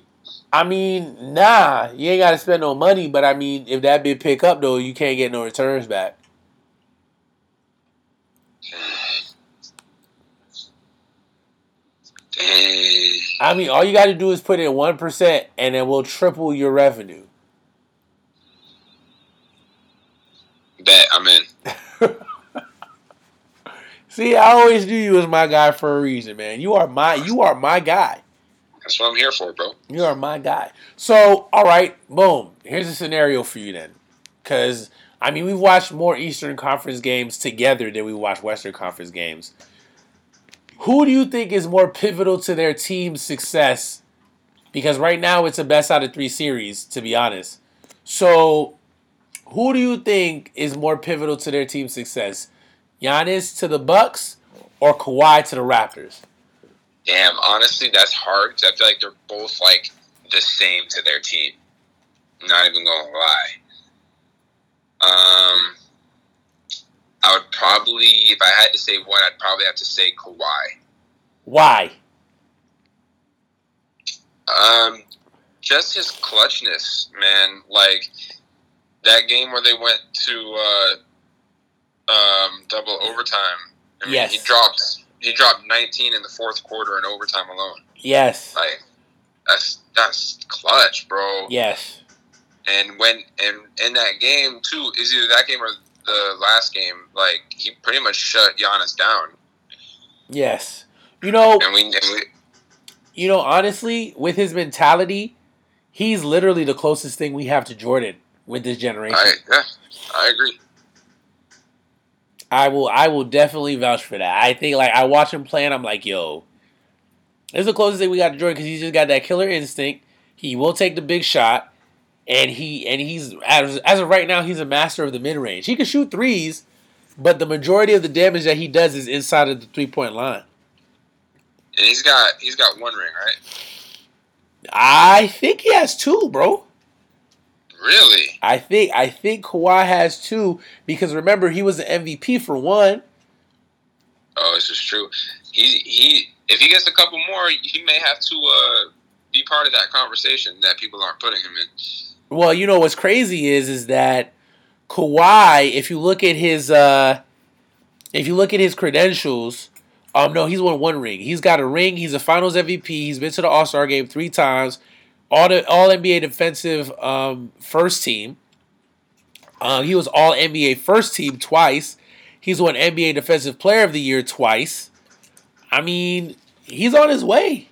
I mean, nah, you ain't gotta spend no money, but I mean, if that bit pick up though, you can't get no returns back. Dang. I mean, all you got to do is put in one percent, and then we'll triple your revenue. Bet I'm in. [laughs] See, I always knew you was my guy for a reason, man. You are my, you are my guy. That's what I'm here for, bro. You are my guy. So, all right, boom. Here's a scenario for you then, because I mean, we've watched more Eastern Conference games together than we watched Western Conference games. Who do you think is more pivotal to their team's success? Because right now it's a best out of three series, to be honest. So, who do you think is more pivotal to their team's success? Giannis to the Bucks or Kawhi to the Raptors? Damn, honestly, that's hard because I feel like they're both like the same to their team. I'm Not even gonna lie. Um, I would probably, if I had to say one, I'd probably have to say Kawhi. Why? Um, just his clutchness, man. Like that game where they went to uh, um, double overtime. I mean, Yes. he dropped he dropped 19 in the fourth quarter in overtime alone. Yes. Like that's that's clutch, bro. Yes. And when and in that game too is either that game or the last game. Like he pretty much shut Giannis down. Yes. You know, And we, and we you know, honestly, with his mentality, he's literally the closest thing we have to Jordan with this generation. I yeah, I agree. I will I will definitely vouch for that. I think like I watch him play and I'm like, yo, this is the closest thing we got to Jordan because he's just got that killer instinct. He will take the big shot, and he and he's as, as of right now he's a master of the mid range. He can shoot threes, but the majority of the damage that he does is inside of the three point line. And he's got he's got one ring, right? I think he has two, bro. Really? I think I think Kawhi has two because remember he was the MVP for one. Oh, this is true. He he. If he gets a couple more, he may have to uh, be part of that conversation that people aren't putting him in. Well, you know what's crazy is is that Kawhi, if you look at his uh if you look at his credentials, um no, he's won one ring. He's got a ring, he's a finals MVP, he's been to the All-Star game 3 times, all the all NBA defensive um first team. Um he was all NBA first team twice. He's won NBA defensive player of the year twice. I mean, he's on his way.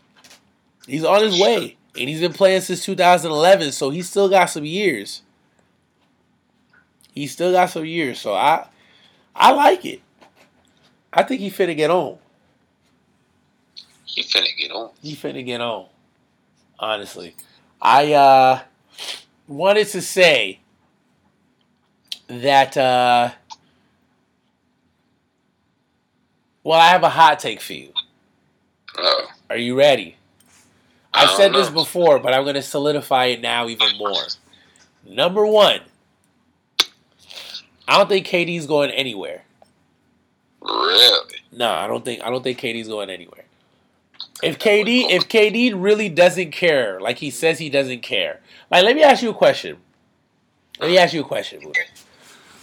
He's on his way. And he's been playing since 2011, so he's still got some years. He still got some years, so I I like it. I think he finna get on. He finna get on. He finna get on. Honestly. I uh wanted to say that uh well I have a hot take for you. Oh. Are you ready? I I've said this before, but I'm gonna solidify it now even more. Number one, I don't think KD's going anywhere. Really? No, I don't think I don't think KD's going anywhere. If KD if KD really doesn't care, like he says he doesn't care, like let me ask you a question. Let me ask you a question.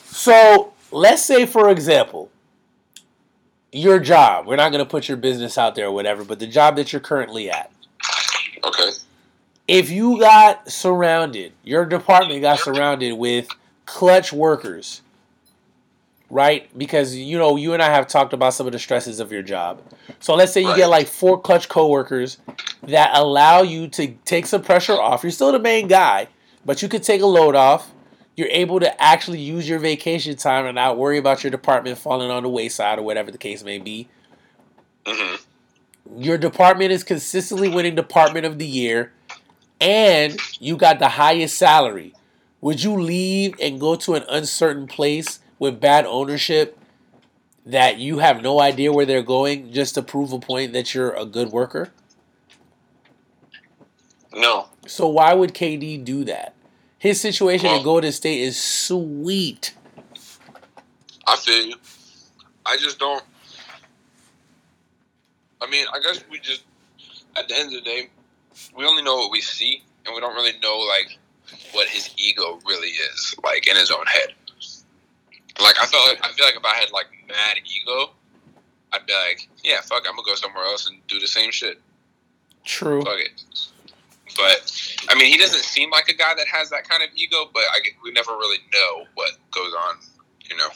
So let's say, for example, your job. We're not gonna put your business out there or whatever, but the job that you're currently at. Okay. If you got surrounded, your department got surrounded with clutch workers, right? Because you know, you and I have talked about some of the stresses of your job. So let's say you get like four clutch coworkers that allow you to take some pressure off. You're still the main guy, but you could take a load off. You're able to actually use your vacation time and not worry about your department falling on the wayside or whatever the case may be. hmm Your department is consistently winning department of the year and you got the highest salary. Would you leave and go to an uncertain place with bad ownership that you have no idea where they're going just to prove a point that you're a good worker? No. So why would KD do that? His situation Well- Golden State is sweet. I feel you. I just don't. I mean, I guess we just, at the end of the day, we only know what we see, and we don't really know like what his ego really is, like in his own head. Like I felt like I feel like if I had like mad ego, I'd be like, yeah, fuck, I'm gonna go somewhere else and do the same shit. True. Fuck it. But I mean, he doesn't seem like a guy that has that kind of ego. But I, we never really know what goes on. You know.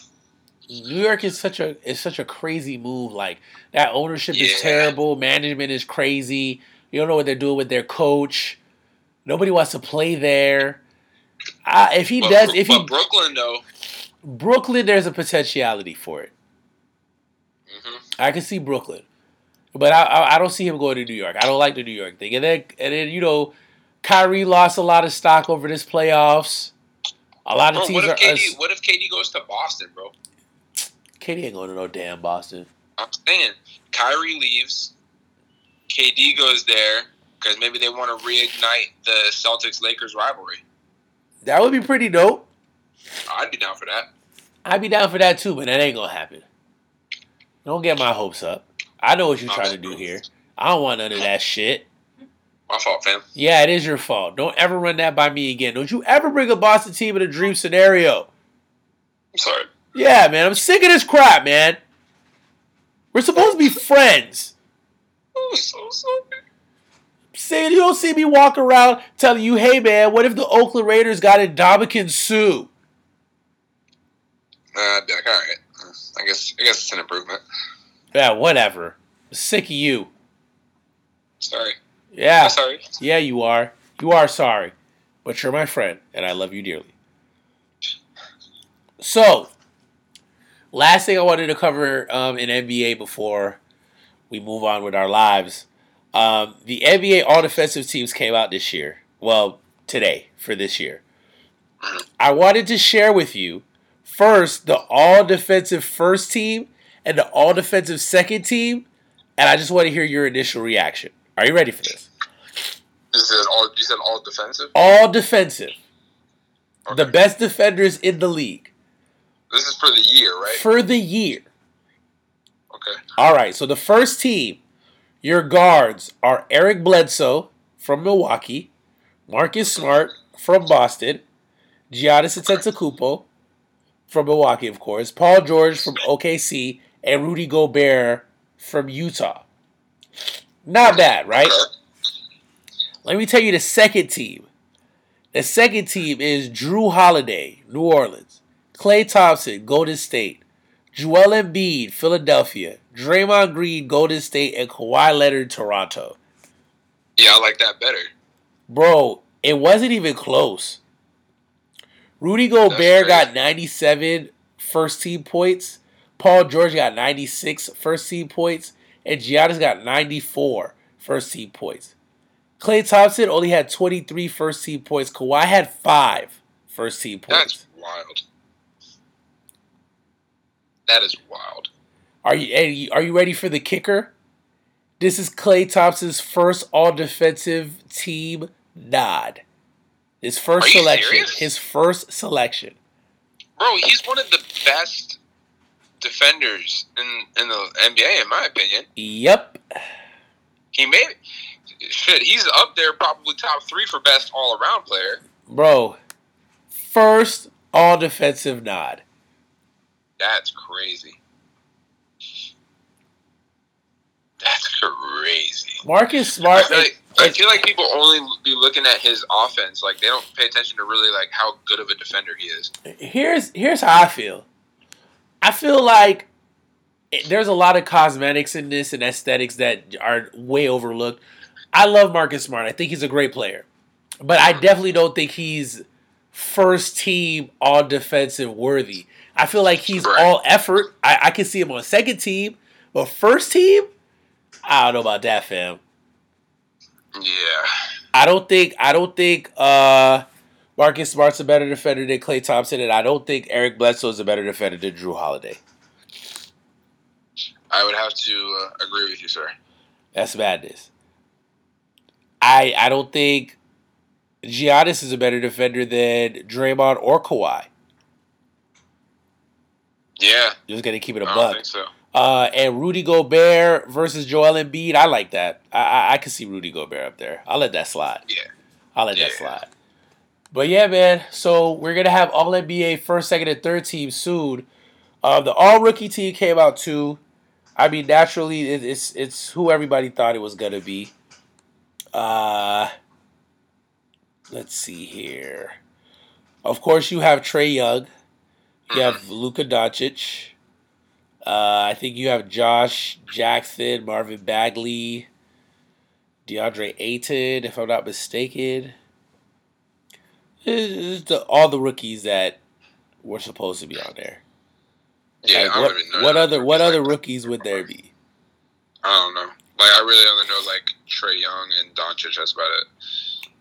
New York is such a is such a crazy move. Like that ownership is terrible. Management is crazy. You don't know what they're doing with their coach. Nobody wants to play there. I, if he But, does, if but he Brooklyn though, Brooklyn, there's a potentiality for it. hmm I can see Brooklyn, but I, I I don't see him going to New York. I don't like the New York thing. And then and then you know, Kyrie lost a lot of stock over this playoffs. A lot of Bro, what teams if are. KD? What if KD goes to Boston, bro? KD ain't going to no damn Boston. I'm saying Kyrie leaves, KD goes there because maybe they want to reignite the Celtics Lakers rivalry. That would be pretty dope. I'd be down for that. I'd be down for that too, but that ain't gonna happen. Don't get my hopes up. I know what you're trying to do here. I don't want none of that shit. My fault, fam. Yeah, it is your fault. Don't ever run that by me again. Don't you ever bring a Boston team in a dream scenario. I'm sorry. Yeah, man, I'm sick of this crap, man. We're supposed to be friends. I'm so sorry. Saying you don't see me walk around telling you, hey man, what if the Oakland Raiders got a Dominican Sue? Uh, I'd be like, all right. I guess I guess it's an improvement. Yeah, whatever. Sick of you. Sorry. Yeah. I'm sorry. Yeah, you are. You are sorry. But you're my friend, and I love you dearly. So, last thing I wanted to cover um, in NBA before we move on with our lives. Um, the NBA all defensive teams came out this year. Well, today for this year. I wanted to share with you first the all defensive first team and the all defensive second team, and I just want to hear your initial reaction. Are you ready for this? You said all. You said all defensive. all defensive. The best defenders in the league This is for the year, right? for the year. Okay. All right, so the first team, your guards are Eric Bledsoe from Milwaukee, Marcus Smart from Boston, Giannis Antetokounmpo from Milwaukee, of course, Paul George from OKC, and Rudy Gobert from Utah. Not bad, right? Let me tell you the second team. The second team is Jrue Holiday, New Orleans, Klay Thompson, Golden State, Joel Embiid, Philadelphia, Draymond Green, Golden State, and Kawhi Leonard, Toronto. Yeah, I like that better. Bro, it wasn't even close. Rudy Gobert got 97 first team points. Paul George got 96 first team points. And Giannis got 94 first team points. Klay Thompson only had 23 first team points. Kawhi had five first team points. That's wild. That is wild. Are you are you ready for the kicker? This is Klay Thompson's first all defensive team nod. His first selection. Serious? His first selection. Bro, he's one of the best defenders in in the NBA, in my opinion. Yep. He made shit. He's up there, probably top three for best all around player. Bro, first all defensive nod. That's crazy. That's crazy. Marcus Smart. I feel, like, I feel like people only be looking at his offense. Like they don't pay attention to really like how good of a defender he is. Here's here's how I feel. I feel like there's a lot of cosmetics in this and aesthetics that are way overlooked. I love Marcus Smart. I think he's a great player, but I definitely don't think he's first team all defensive worthy. I feel like he's right. all effort. I, I can see him on second team, but first team, I don't know about that, fam. Yeah. I don't think I don't think uh, Marcus Smart's a better defender than Klay Thompson, and I don't think Eric Bledsoe is a better defender than Jrue Holiday. I would have to uh, agree with you, sir. That's madness. I I don't think Giannis is a better defender than Draymond or Kawhi. Yeah. you're just gonna keep it a buck. so. Uh, and Rudy Gobert versus Joel Embiid, I like that. I I, I can see Rudy Gobert up there. I'll let that slide. Yeah. I'll let yeah. that slide. But yeah, man. So we're gonna have All NBA first, second, and third team soon. Uh, the All Rookie team came out too. I mean, naturally, it, it's it's who everybody thought it was gonna be. Uh, let's see here. Of course, you have Trae Young. You have Luka Doncic. Uh, I think you have Josh Jackson, Marvin Bagley, DeAndre Ayton, if I'm not mistaken. It's the, all the rookies that were supposed to be on there. Yeah, like, what, what other what other rookies would there be? I don't know. Like I really only know like Trae Young and Doncic. That's about it.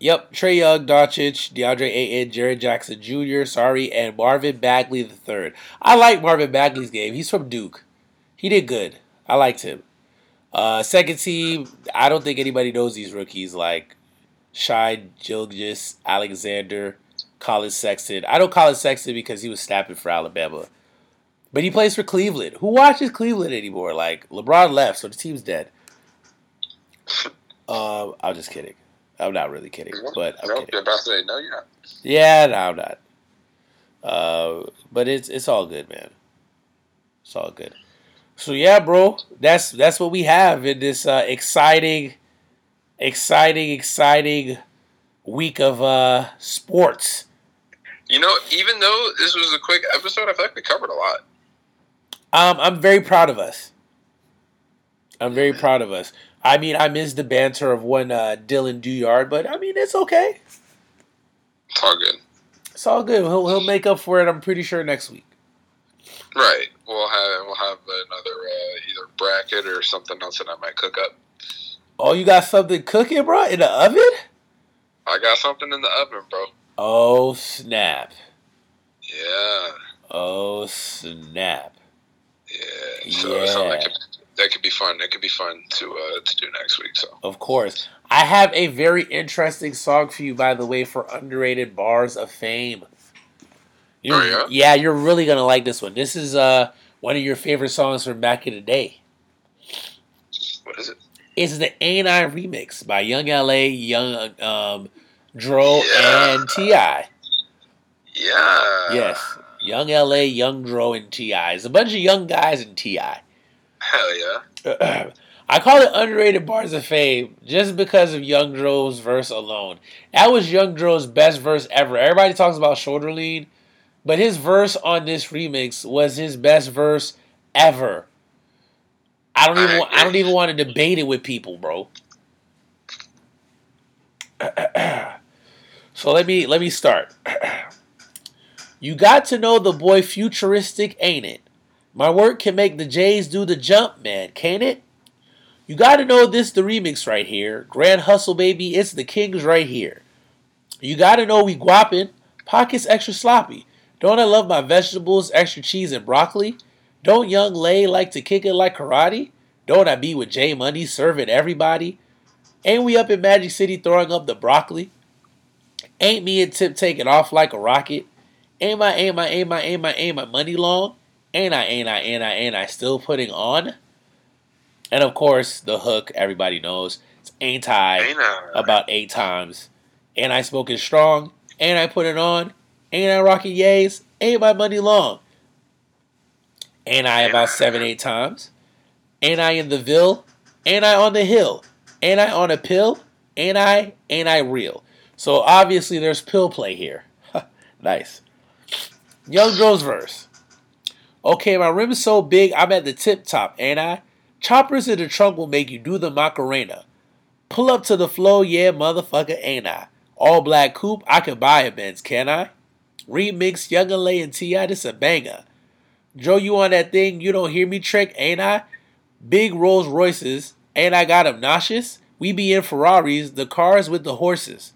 Yep, Trae Young, Doncic, DeAndre Ayton, Jaren Jackson Jr., sorry, and Marvin Bagley third. I like Marvin Bagley's game. He's from Duke. He did good. I liked him. Uh, second team, I don't think anybody knows these rookies like Shai Gilgeous, Alexander, Collin Sexton. I know Collin Sexton because he was snapping for Alabama. But he plays for Cleveland. Who watches Cleveland anymore? Like LeBron left, so the team's dead. Um, I'm just kidding. I'm not really kidding, but I'm no, kidding. You're about to say no, you're not. Yeah, no, I'm not. Uh, but it's it's all good, man. It's all good. So yeah, bro, that's that's what we have in this uh, exciting, exciting, exciting week of uh, sports. You know, even though this was a quick episode, I feel like we covered a lot. Um, I'm very proud of us. I'm very proud of us. I mean, I missed the banter of one uh, Dylan Duyard, but I mean, it's okay. It's all good. It's all good. He'll he'll make up for it. I'm pretty sure next week. Right. We'll have we'll have another uh, either bracket or something else that I might cook up. Oh, you got something cooking, bro, in the oven? I got something in the oven, bro. Oh snap! Yeah. Oh snap! Yeah. So yeah. something that could, that could be fun. That could be fun to uh, to do next week. So. Of course, I have a very interesting song for you, by the way, for underrated bars of fame. You're, oh, yeah? yeah, you're really gonna like this one. This is uh one of your favorite songs from back in the day. What is it? It's the A I remix by Young LA, Young um, Dro, yeah. and Ti. Yeah. Yes, Young LA, Young Dro, and Ti. It's a bunch of young guys in Ti. Hell yeah. [clears throat] I call it underrated bars of fame just because of Young Dro's verse alone. That was Young Dro's best verse ever. Everybody talks about shoulder lean. But his verse on this remix was his best verse ever. I don't even I don't even want to debate it with people, bro. [clears throat] so let me let me start. [clears throat] You got to know the boy futuristic, ain't it? My work can make the Jays do the jump, man, can't it? You got to know this the remix right here. Grand Hustle, baby, it's the Kings right here. You got to know we guappin', pockets extra sloppy. Don't I love my vegetables, extra cheese and broccoli? Don't Young Lay like to kick it like karate? Don't I be with J Money serving everybody? Ain't we up in Magic City throwing up the broccoli? Ain't me and Tip taking off like a rocket? Ain't my, ain't my, ain't my, ain't I, ain't my money long? Ain't I, ain't I, ain't I, ain't I still putting on? And of course, the hook everybody knows. It's ain't I Ain't I? about eight times. Ain't I smoking strong? Ain't I putting on? Ain't I rocking yays? Ain't my money long? Ain't I about seven, eight times? Ain't I in the Ville? Ain't I on the hill? Ain't I on a pill? Ain't I? Ain't I real? So obviously there's pill play here. [laughs] nice. Young Joe's verse. Okay, my rim's so big, I'm at the tip top, ain't I? Choppers in the trunk will make you do the Macarena. Pull up to the flow, yeah, motherfucker, ain't I? All black coupe, I can buy a Benz, can I? Remix Young Lay and T.I. This a banger. Joe, you on that thing? You don't hear me trick, ain't I? Big Rolls Royces, ain't I got nauseous? We be in Ferraris, the cars with the horses.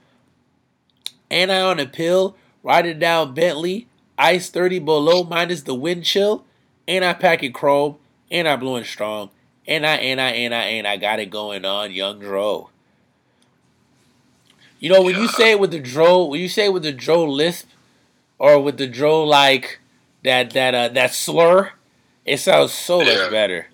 Ain't I on a pill? Riding down Bentley, ice 30 below minus the wind chill. and I pack it chrome? and I blowing strong? and I, ain't I, ain't I, ain't I got it going on, young Dro? You know, when you say it with the Dro, when you say it with the Dro lisp, or with the Dro like that that uh, that slur, it sounds so Yeah. much better.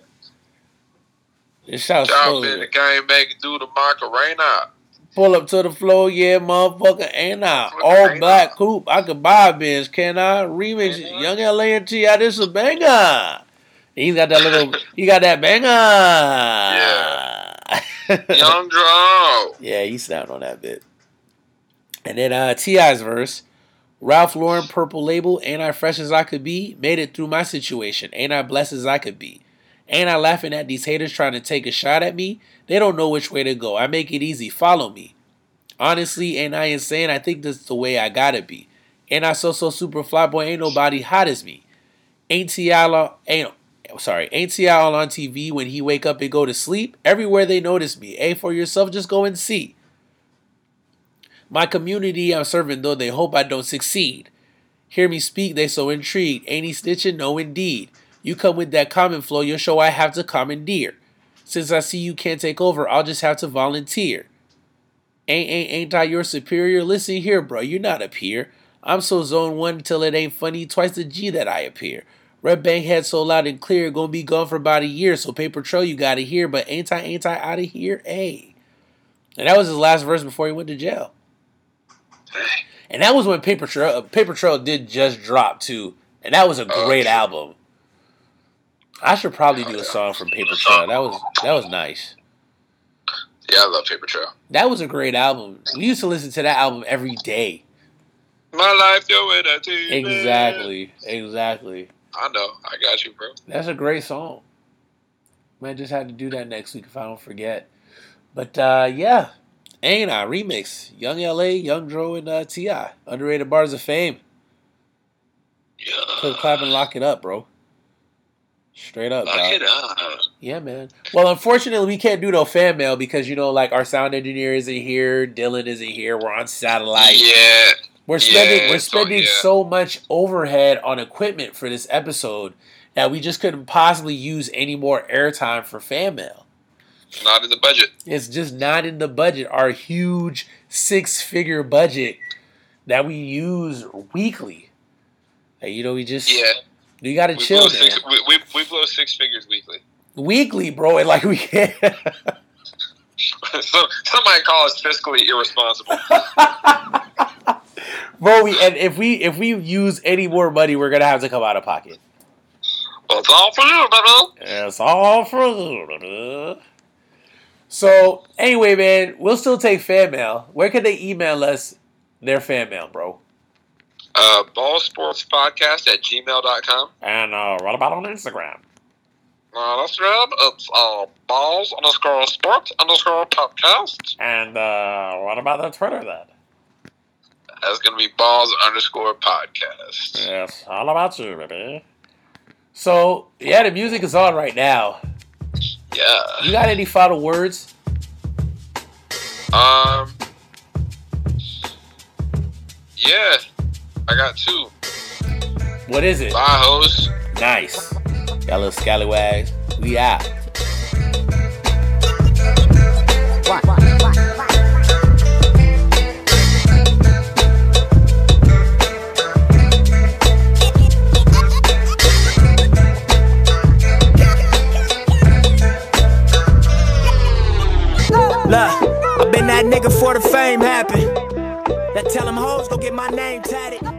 It sounds so in good. the game, make it do the Macarena. Pull up to the floor, yeah, motherfucker, ain't I? All black coupe, I could buy a Benz, can I? Remix. Young LA and T.I. This a banger. He's got that little, he got that banger. Yeah. [laughs] Young Dro. yeah, he sound on that bit. And then uh, T.I.'s verse. Ralph Lauren purple label, ain't I fresh as I could be? Made it through my situation, ain't I blessed as I could be? Ain't I laughing at these haters trying to take a shot at me? They don't know which way to go. I make it easy, follow me. Honestly, ain't I insane? I think that's the way I gotta be. Ain't I so so super fly boy? Ain't nobody hot as me. Ain't T.I. lo- ain't sorry, ain't T.I. all on TV when he wake up and go to sleep? Everywhere they notice me. A for yourself, just go and see. My community I'm serving, though they hope I don't succeed. Hear me speak, they so intrigued. Ain't he snitching? No, indeed. You come with that common flow, you'll show I have to commandeer. Since I see you can't take over, I'll just have to volunteer. Ain't ain't ain't I your superior? Listen here, bro, you're not a peer. I'm so zone one till it ain't funny, twice the G that I appear. Red Bank head so loud and clear, gonna be gone for about a year, so paper trail you gotta hear, but ain't I ain't I out of here? Hey. And that was his last verse before he went to jail. And that was when Paper Trail Paper Trail did just drop too, and that was a Oh, great okay. album. I should probably do a song from Paper Trail. That was that was nice. Yeah, I love Paper Trail. That was a great album. We used to listen to that album every day. My life, your entertainment. Exactly, exactly. I know. I got you, bro. That's a great song. Might just have to do that next week if I don't forget. But uh, yeah, ain't I remix Young LA, Young Dro, and uh, T.I. underrated bars of fame. Clip, Yeah. clap, and lock it up, bro. Straight up, up. Yeah, man. Well, unfortunately, we can't do no fan mail because you know, like our sound engineer isn't here, Dylan isn't here. We're on satellite. yeah. We're spending Yeah, we're so- spending yeah. so much overhead on equipment for this episode that we just couldn't possibly use any more airtime for fan mail. Not in the budget. It's just not in the budget. Our huge six figure budget that we use weekly. Like, you know, we just Yeah. We gotta chill, blow, man. six, we, we, we blow six figures weekly. Weekly, bro, and like we can't. [laughs] so, somebody call us fiscally irresponsible. [laughs] bro, we and if we if we use any more money, we're gonna have to come out of pocket. well, it's all for you, brother. It's all for you. So anyway, man, we'll still take fan mail. Where can they email us their fan mail, bro? Uh, ballsportspodcast at gmail.com. And uh, what about on Instagram? Uh, that's right. It's uh, balls underscore sports underscore podcast. And uh, what about the Twitter then? That's gonna be balls underscore podcast. Yes, all about you, baby. So yeah, the music is on right now. Yeah. You got any final words? Um. Yeah, I got two. What is it? Bye, hoes. Nice. Y'all little scallywags. We out. Look, I've been that nigga for the fame happen. That tell them hoes go get my name tatted.